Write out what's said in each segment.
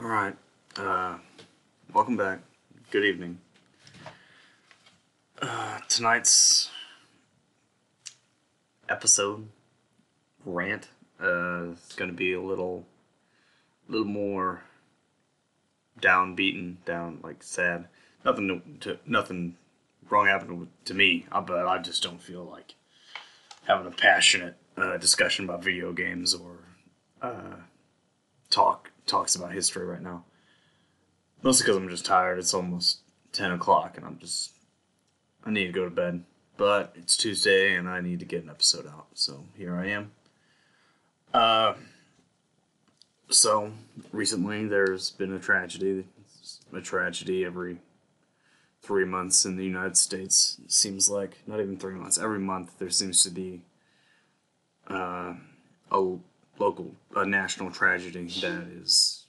All right. Uh, welcome back. Good evening. Uh, tonight's episode rant uh, is going to be a little, little more downbeaten, down like sad. Nothing to, to nothing wrong happened to me, uh, but I just don't feel like having a passionate uh, discussion about video games or uh, talk talks about history right now. Mostly because I'm just tired. It's almost ten o'clock, and I'm just I need to go to bed. But it's Tuesday, and I need to get an episode out. So here I am. Uh, so recently there's been a tragedy. It's a tragedy every three months in the United States. It seems like not even three months. Every month there seems to be uh, a local, a national tragedy that is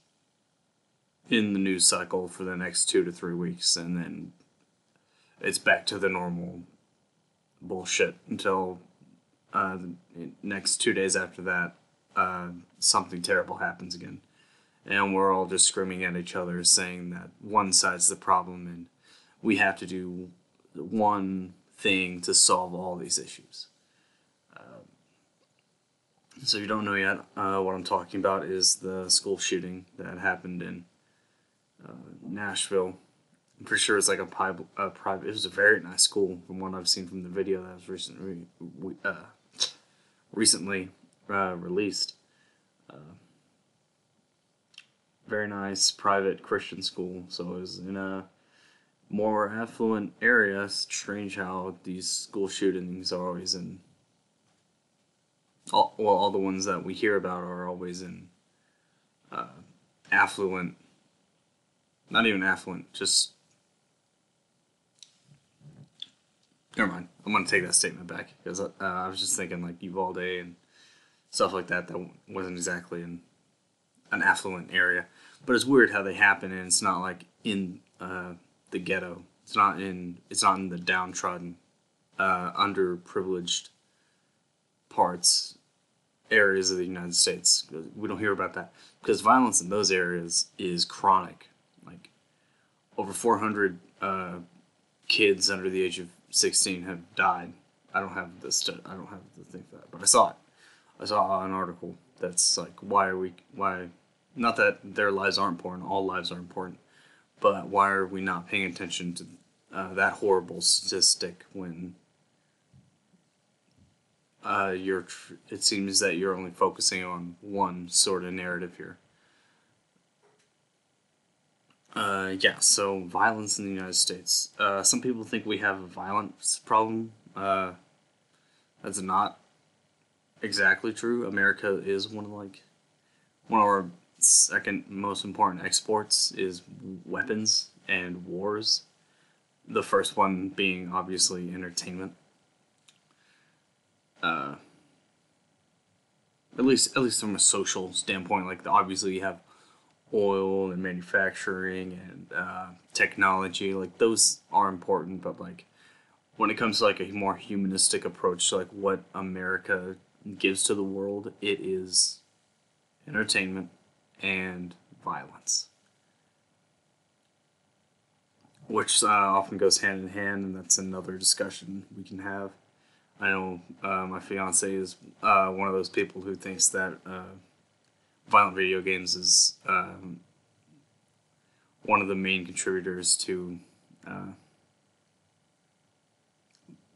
in the news cycle for the next two to three weeks, and then it's back to the normal bullshit until uh, the next two days after that, uh, something terrible happens again. And we're all just screaming at each other, saying that one side's the problem and we have to do one thing to solve all these issues. So if you don't know yet, uh, what I'm talking about is the school shooting that happened in uh, Nashville. I'm pretty sure it's like a, private. It was a very nice school from what I've seen from the video that was recently uh, recently uh, released. Uh, very nice private Christian school. So it was in a more affluent area. Strange how these school shootings are always in all, well, all the ones that we hear about are always in uh, affluent, not even affluent, just. Never mind. I'm gonna take that statement back because uh, I was just thinking like Uvalde and stuff like that. That wasn't exactly in an affluent area, but it's weird how they happen, and it's not like in uh, the ghetto. It's not in. It's not in the downtrodden, uh, underprivileged parts areas of the United States. We don't hear about that because violence in those areas is chronic. Like over 400 uh, kids under the age of 16 have died. I don't have the stu- I don't have the thing for that, but I saw it. I saw an article that's like, why are we? Why? Not that their lives aren't important. All lives are important, but why are we not paying attention to uh, that horrible statistic when uh, you're it seems that you're only focusing on one sort of narrative here. Uh, yeah, so violence in the United States. Uh, some people think we have a violence problem. Uh, that's not exactly true. America is one of like one of our second most important exports is weapons and wars. The first one being obviously entertainment. Uh, at least at least from a social standpoint, like obviously you have oil and manufacturing and uh, technology, like those are important, but like when it comes to like a more humanistic approach to like what America gives to the world, it is entertainment and violence, which uh, often goes hand in hand, and that's another discussion we can have. I know uh, my fiance is uh, one of those people who thinks that uh, violent video games is um, one of the main contributors to uh,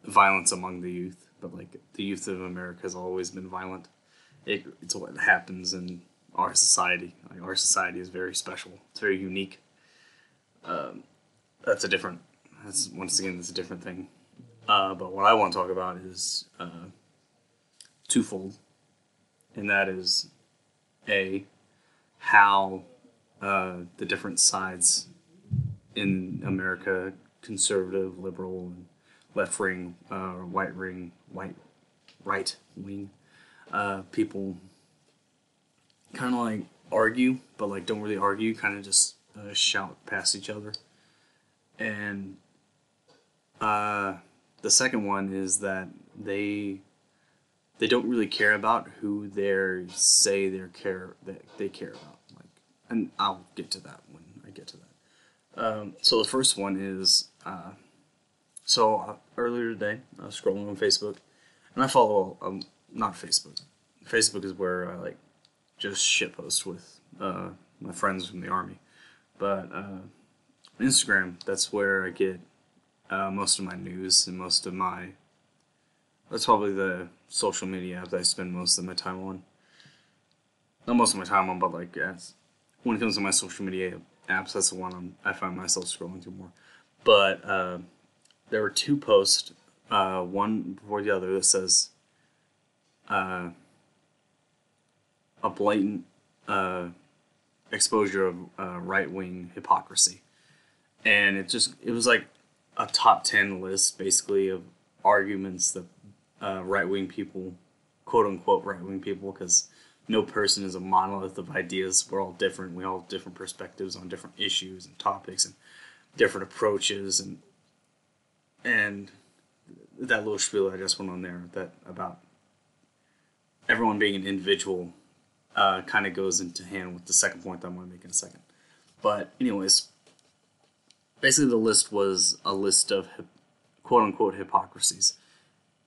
violence among the youth. But like the youth of America has always been violent. It, it's what happens in our society. Like our society is very special. It's very unique. Um, that's a different. That's once again, that's a different thing. Uh, but what I want to talk about is uh, twofold, and that is a how uh, the different sides in America, conservative, liberal, and left wing, uh, white wing, white right wing, uh, people kind of like argue, but like don't really argue, kind of just uh, shout past each other, and uh, the second one is that they they don't really care about who they say they care that they care about. Like and I'll get to that when I get to that. Um, so the first one is uh, so uh, earlier today I was scrolling on Facebook, and I follow um, not Facebook. Facebook is where I like just shitpost with uh, my friends from the army, but uh, Instagram that's where I get uh, most of my news and most of my that's probably the social media that I spend most of my time on. Not most of my time on, but like as when it comes to my social media apps, that's the one I'm, I find myself scrolling through more. But uh, there were two posts, uh, one before the other, that says uh, a blatant uh, exposure of uh, right wing hypocrisy, and it just it was like a top ten list basically of arguments that uh, right wing people, quote unquote right wing people, because no person is a monolith of ideas. We're all different. We all have different perspectives on different issues and topics and different approaches and and that little spiel I just went on there that about everyone being an individual uh, kind of goes into hand with the second point that I'm going to make in a second. But anyways, basically the list was a list of quote unquote hypocrisies,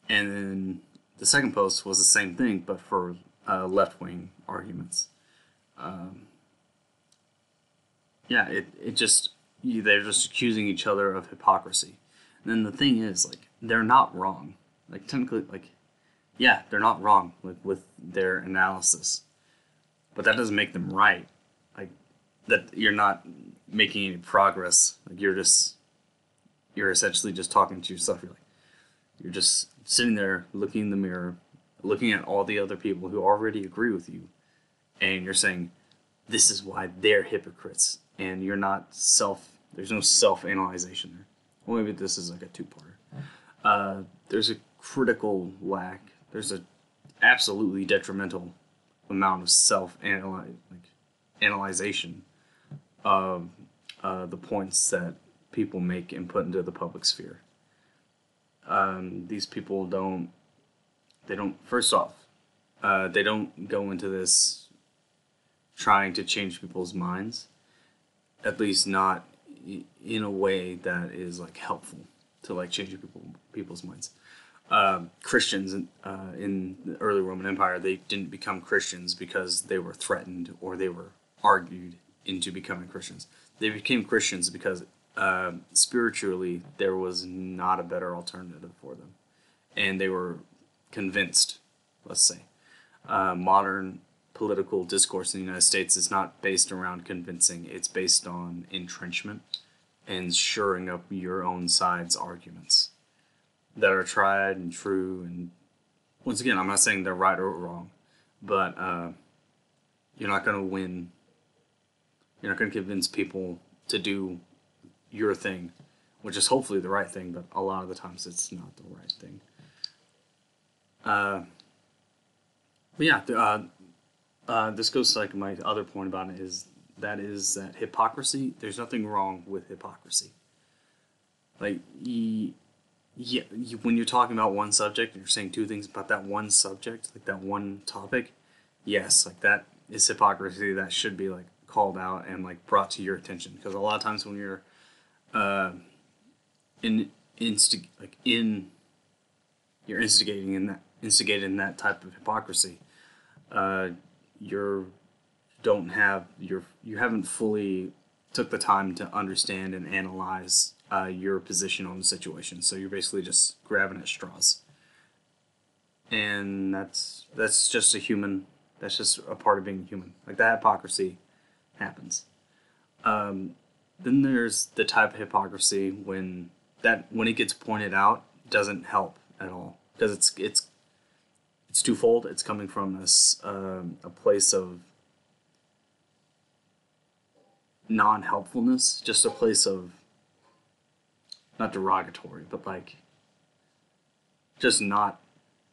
and then the second post was the same thing but for uh, left wing arguments. Um, yeah, it it just they're just accusing each other of hypocrisy. And then the thing is, like, they're not wrong. Like technically, like, yeah, they're not wrong like with their analysis, but that doesn't make them right. Like that you're not making any progress. Like you're just you're essentially just talking to yourself. You're like you're just sitting there looking in the mirror, looking at all the other people who already agree with you, and you're saying, "This is why they're hypocrites," and you're not self. There's no self-analyzation there. Well, maybe this is like a two-parter. Uh, there's a critical lack. There's a absolutely detrimental amount of self like analyzation of uh, the points that people make and put into the public sphere. Um, these people don't. They don't. First off, uh, they don't go into this trying to change people's minds. At least not in a way that is like helpful to like change people people's minds. Um, Christians in, uh, in the early Roman Empire they didn't become Christians because they were threatened or they were argued into becoming Christians. They became Christians because uh, spiritually there was not a better alternative for them, and they were convinced. Let's say uh, modern political discourse in the United States is not based around convincing; it's based on entrenchment and shoring up your own side's arguments that are tried and true. And once again, I'm not saying they're right or wrong, but uh, you're not going to win. You're not going to convince people to do your thing, which is hopefully the right thing, but a lot of the times it's not the right thing. Uh, but yeah, uh, uh, this goes to like my other point about it is that is that hypocrisy. There's nothing wrong with hypocrisy. Like, yeah, when you're talking about one subject and you're saying two things about that one subject, like that one topic, yes, like that is hypocrisy. That should be like called out and like brought to your attention because a lot of times when you're uh, in instig like in you're instigating in that that type of hypocrisy, uh, you're don't have your you haven't fully took the time to understand and analyze uh, your position on the situation. So you're basically just grabbing at straws, and that's that's just a human. That's just a part of being human. Like that hypocrisy happens. Um, then there's the type of hypocrisy when that when it gets pointed out doesn't help at all because it's it's it's twofold. It's coming from this um, a place of non helpfulness, just a place of not derogatory, but like just not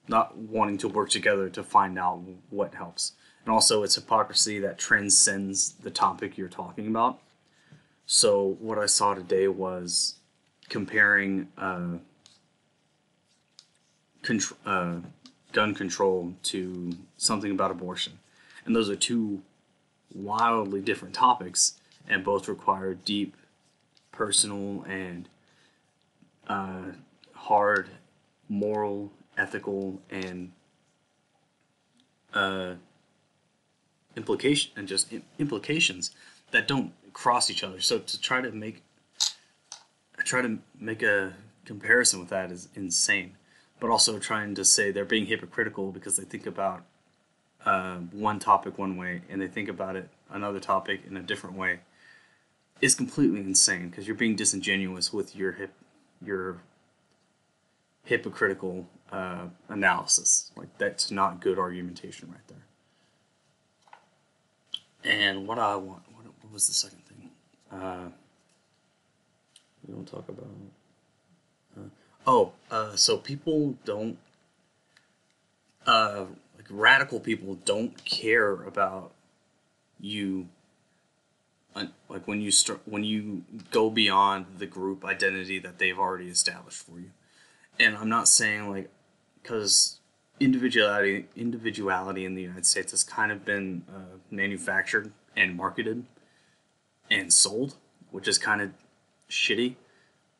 not wanting to work together to find out what helps. And also it's hypocrisy that transcends the topic you're talking about. So what I saw today was comparing uh, contr- uh, gun control to something about abortion, and those are two wildly different topics and both require deep personal and uh, hard moral, ethical, and uh, implication and just implications that don't cross each other. So to try to make try to make a comparison with that is insane. But also trying to say they're being hypocritical because they think about uh, one topic one way and they think about it another topic in a different way is completely insane because you're being disingenuous with your hip your hypocritical uh, analysis. Like that's not good argumentation right there. And what I want, what, what was the second thing? Uh, we don't talk about. Uh, oh, uh, so people don't. Uh, like radical people don't care about you. Like when you start, when you go beyond the group identity that they've already established for you, and I'm not saying like because individuality individuality in the United States has kind of been uh, manufactured and marketed and sold, which is kind of shitty.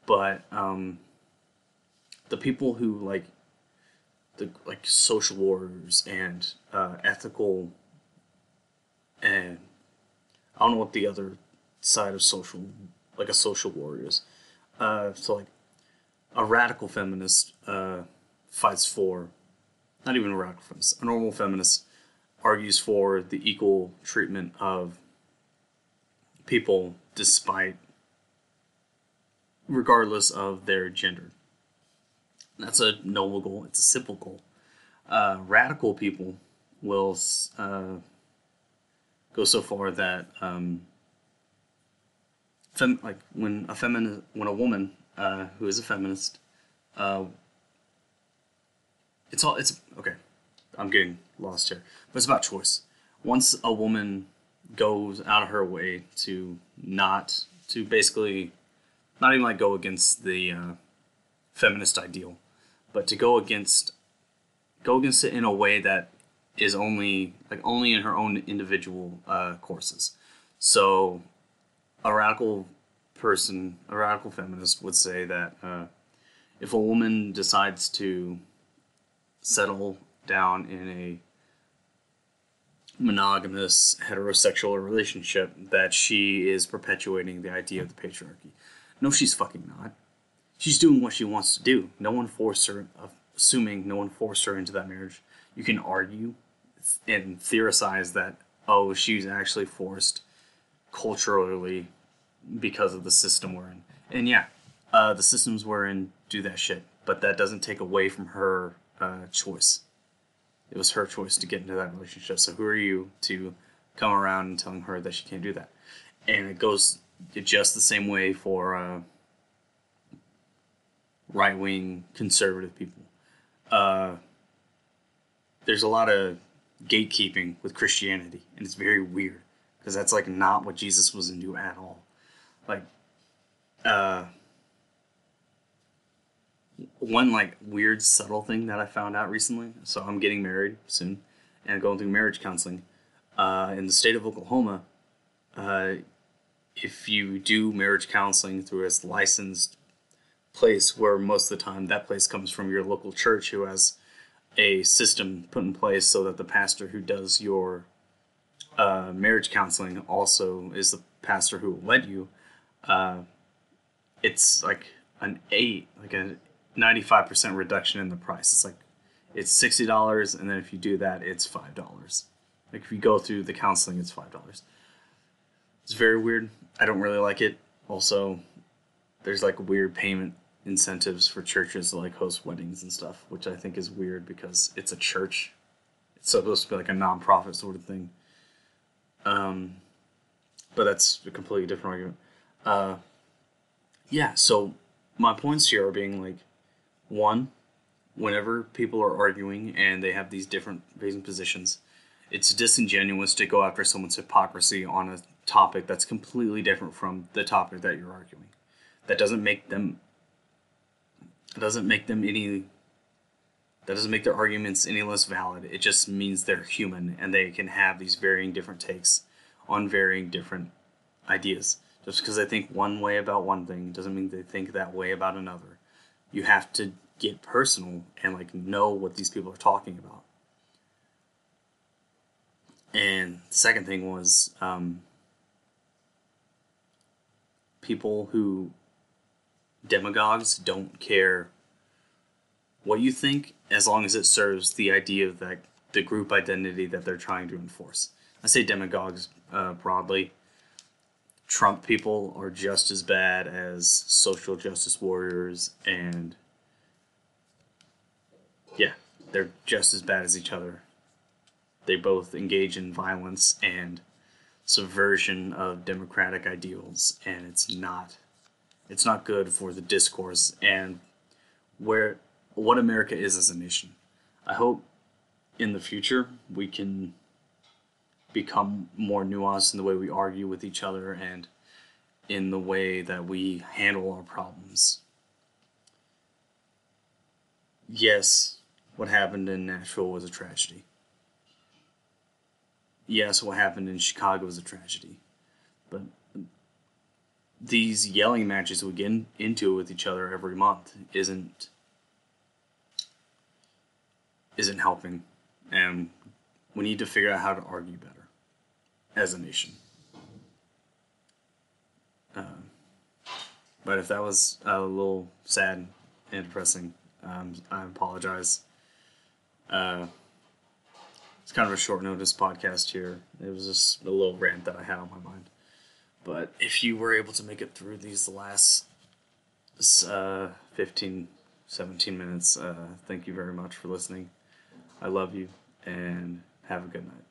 But um, the people who like the like social warriors and uh, ethical and I don't know what the other side of social like a social warrior is. Uh, so like a radical feminist uh, fights for not even a radical feminist, a normal feminist argues for the equal treatment of people despite regardless of their gender. That's a noble goal. It's a simple goal. Uh, radical people will uh, go so far that um, fem- like when a feminist, when a woman uh, who is a feminist, uh, it's all it's okay. I'm getting lost here, but it's about choice. Once a woman goes out of her way to not to basically not even like go against the uh, feminist ideal, but to go against go against it in a way that is only like only in her own individual uh, courses. So, a radical person, a radical feminist, would say that uh, if a woman decides to settle down in a monogamous heterosexual relationship that she is perpetuating the idea of the patriarchy. No, she's fucking not. She's doing what she wants to do. No one forced her, assuming no one forced her into that marriage. You can argue and theorize that, oh, she's actually forced culturally because of the system we're in. And yeah, uh, the systems we're in do that shit, but that doesn't take away from her uh, choice. It was her choice to get into that relationship. So who are you to come around and telling her that she can't do that? And it goes just the same way for uh, right wing conservative people. Uh, there's a lot of gatekeeping with Christianity, and it's very weird because that's like not what Jesus was into at all. Like, uh, one like weird subtle thing that I found out recently. So I'm getting married soon and going through marriage counseling. Uh, in the state of Oklahoma, uh, if you do marriage counseling through a licensed place, where most of the time that place comes from your local church who has a system put in place so that the pastor who does your uh, marriage counseling also is the pastor who led you. Uh, it's like an eight, like a 95% reduction in the price. It's like it's $60 and then if you do that it's $5. Like if you go through the counseling it's $5. It's very weird. I don't really like it. Also, there's like weird payment incentives for churches to like host weddings and stuff, which I think is weird because it's a church. It's supposed to be like a nonprofit sort of thing. Um, but that's a completely different argument. Uh, yeah, so my points here are being like one, whenever people are arguing and they have these different positions, it's disingenuous to go after someone's hypocrisy on a topic that's completely different from the topic that you're arguing. That doesn't make them doesn't make them any that doesn't make their arguments any less valid. It just means they're human and they can have these varying different takes on varying different ideas. Just because they think one way about one thing doesn't mean they think that way about another. You have to get personal and like know what these people are talking about. And the second thing was um, people who demagogues don't care what you think as long as it serves the idea of that the group identity that they're trying to enforce. I say demagogues uh, broadly. Trump people are just as bad as social justice warriors, and yeah, they're just as bad as each other. They both engage in violence and subversion of democratic ideals, and it's not it's not good for the discourse and where what America is as a nation. I hope in the future we can become more nuanced in the way we argue with each other and in the way that we handle our problems. Yes, what happened in Nashville was a tragedy. Yes, what happened in Chicago was a tragedy. But these yelling matches we get into with each other every month isn't isn't helping and we need to figure out how to argue better as a nation. Um, but if that was a little sad and depressing, um, I apologize. Uh, it's kind of a short notice podcast here. It was just a little rant that I had on my mind. But if you were able to make it through these last uh, 15, 17 minutes, uh, thank you very much for listening. I love you and have a good night.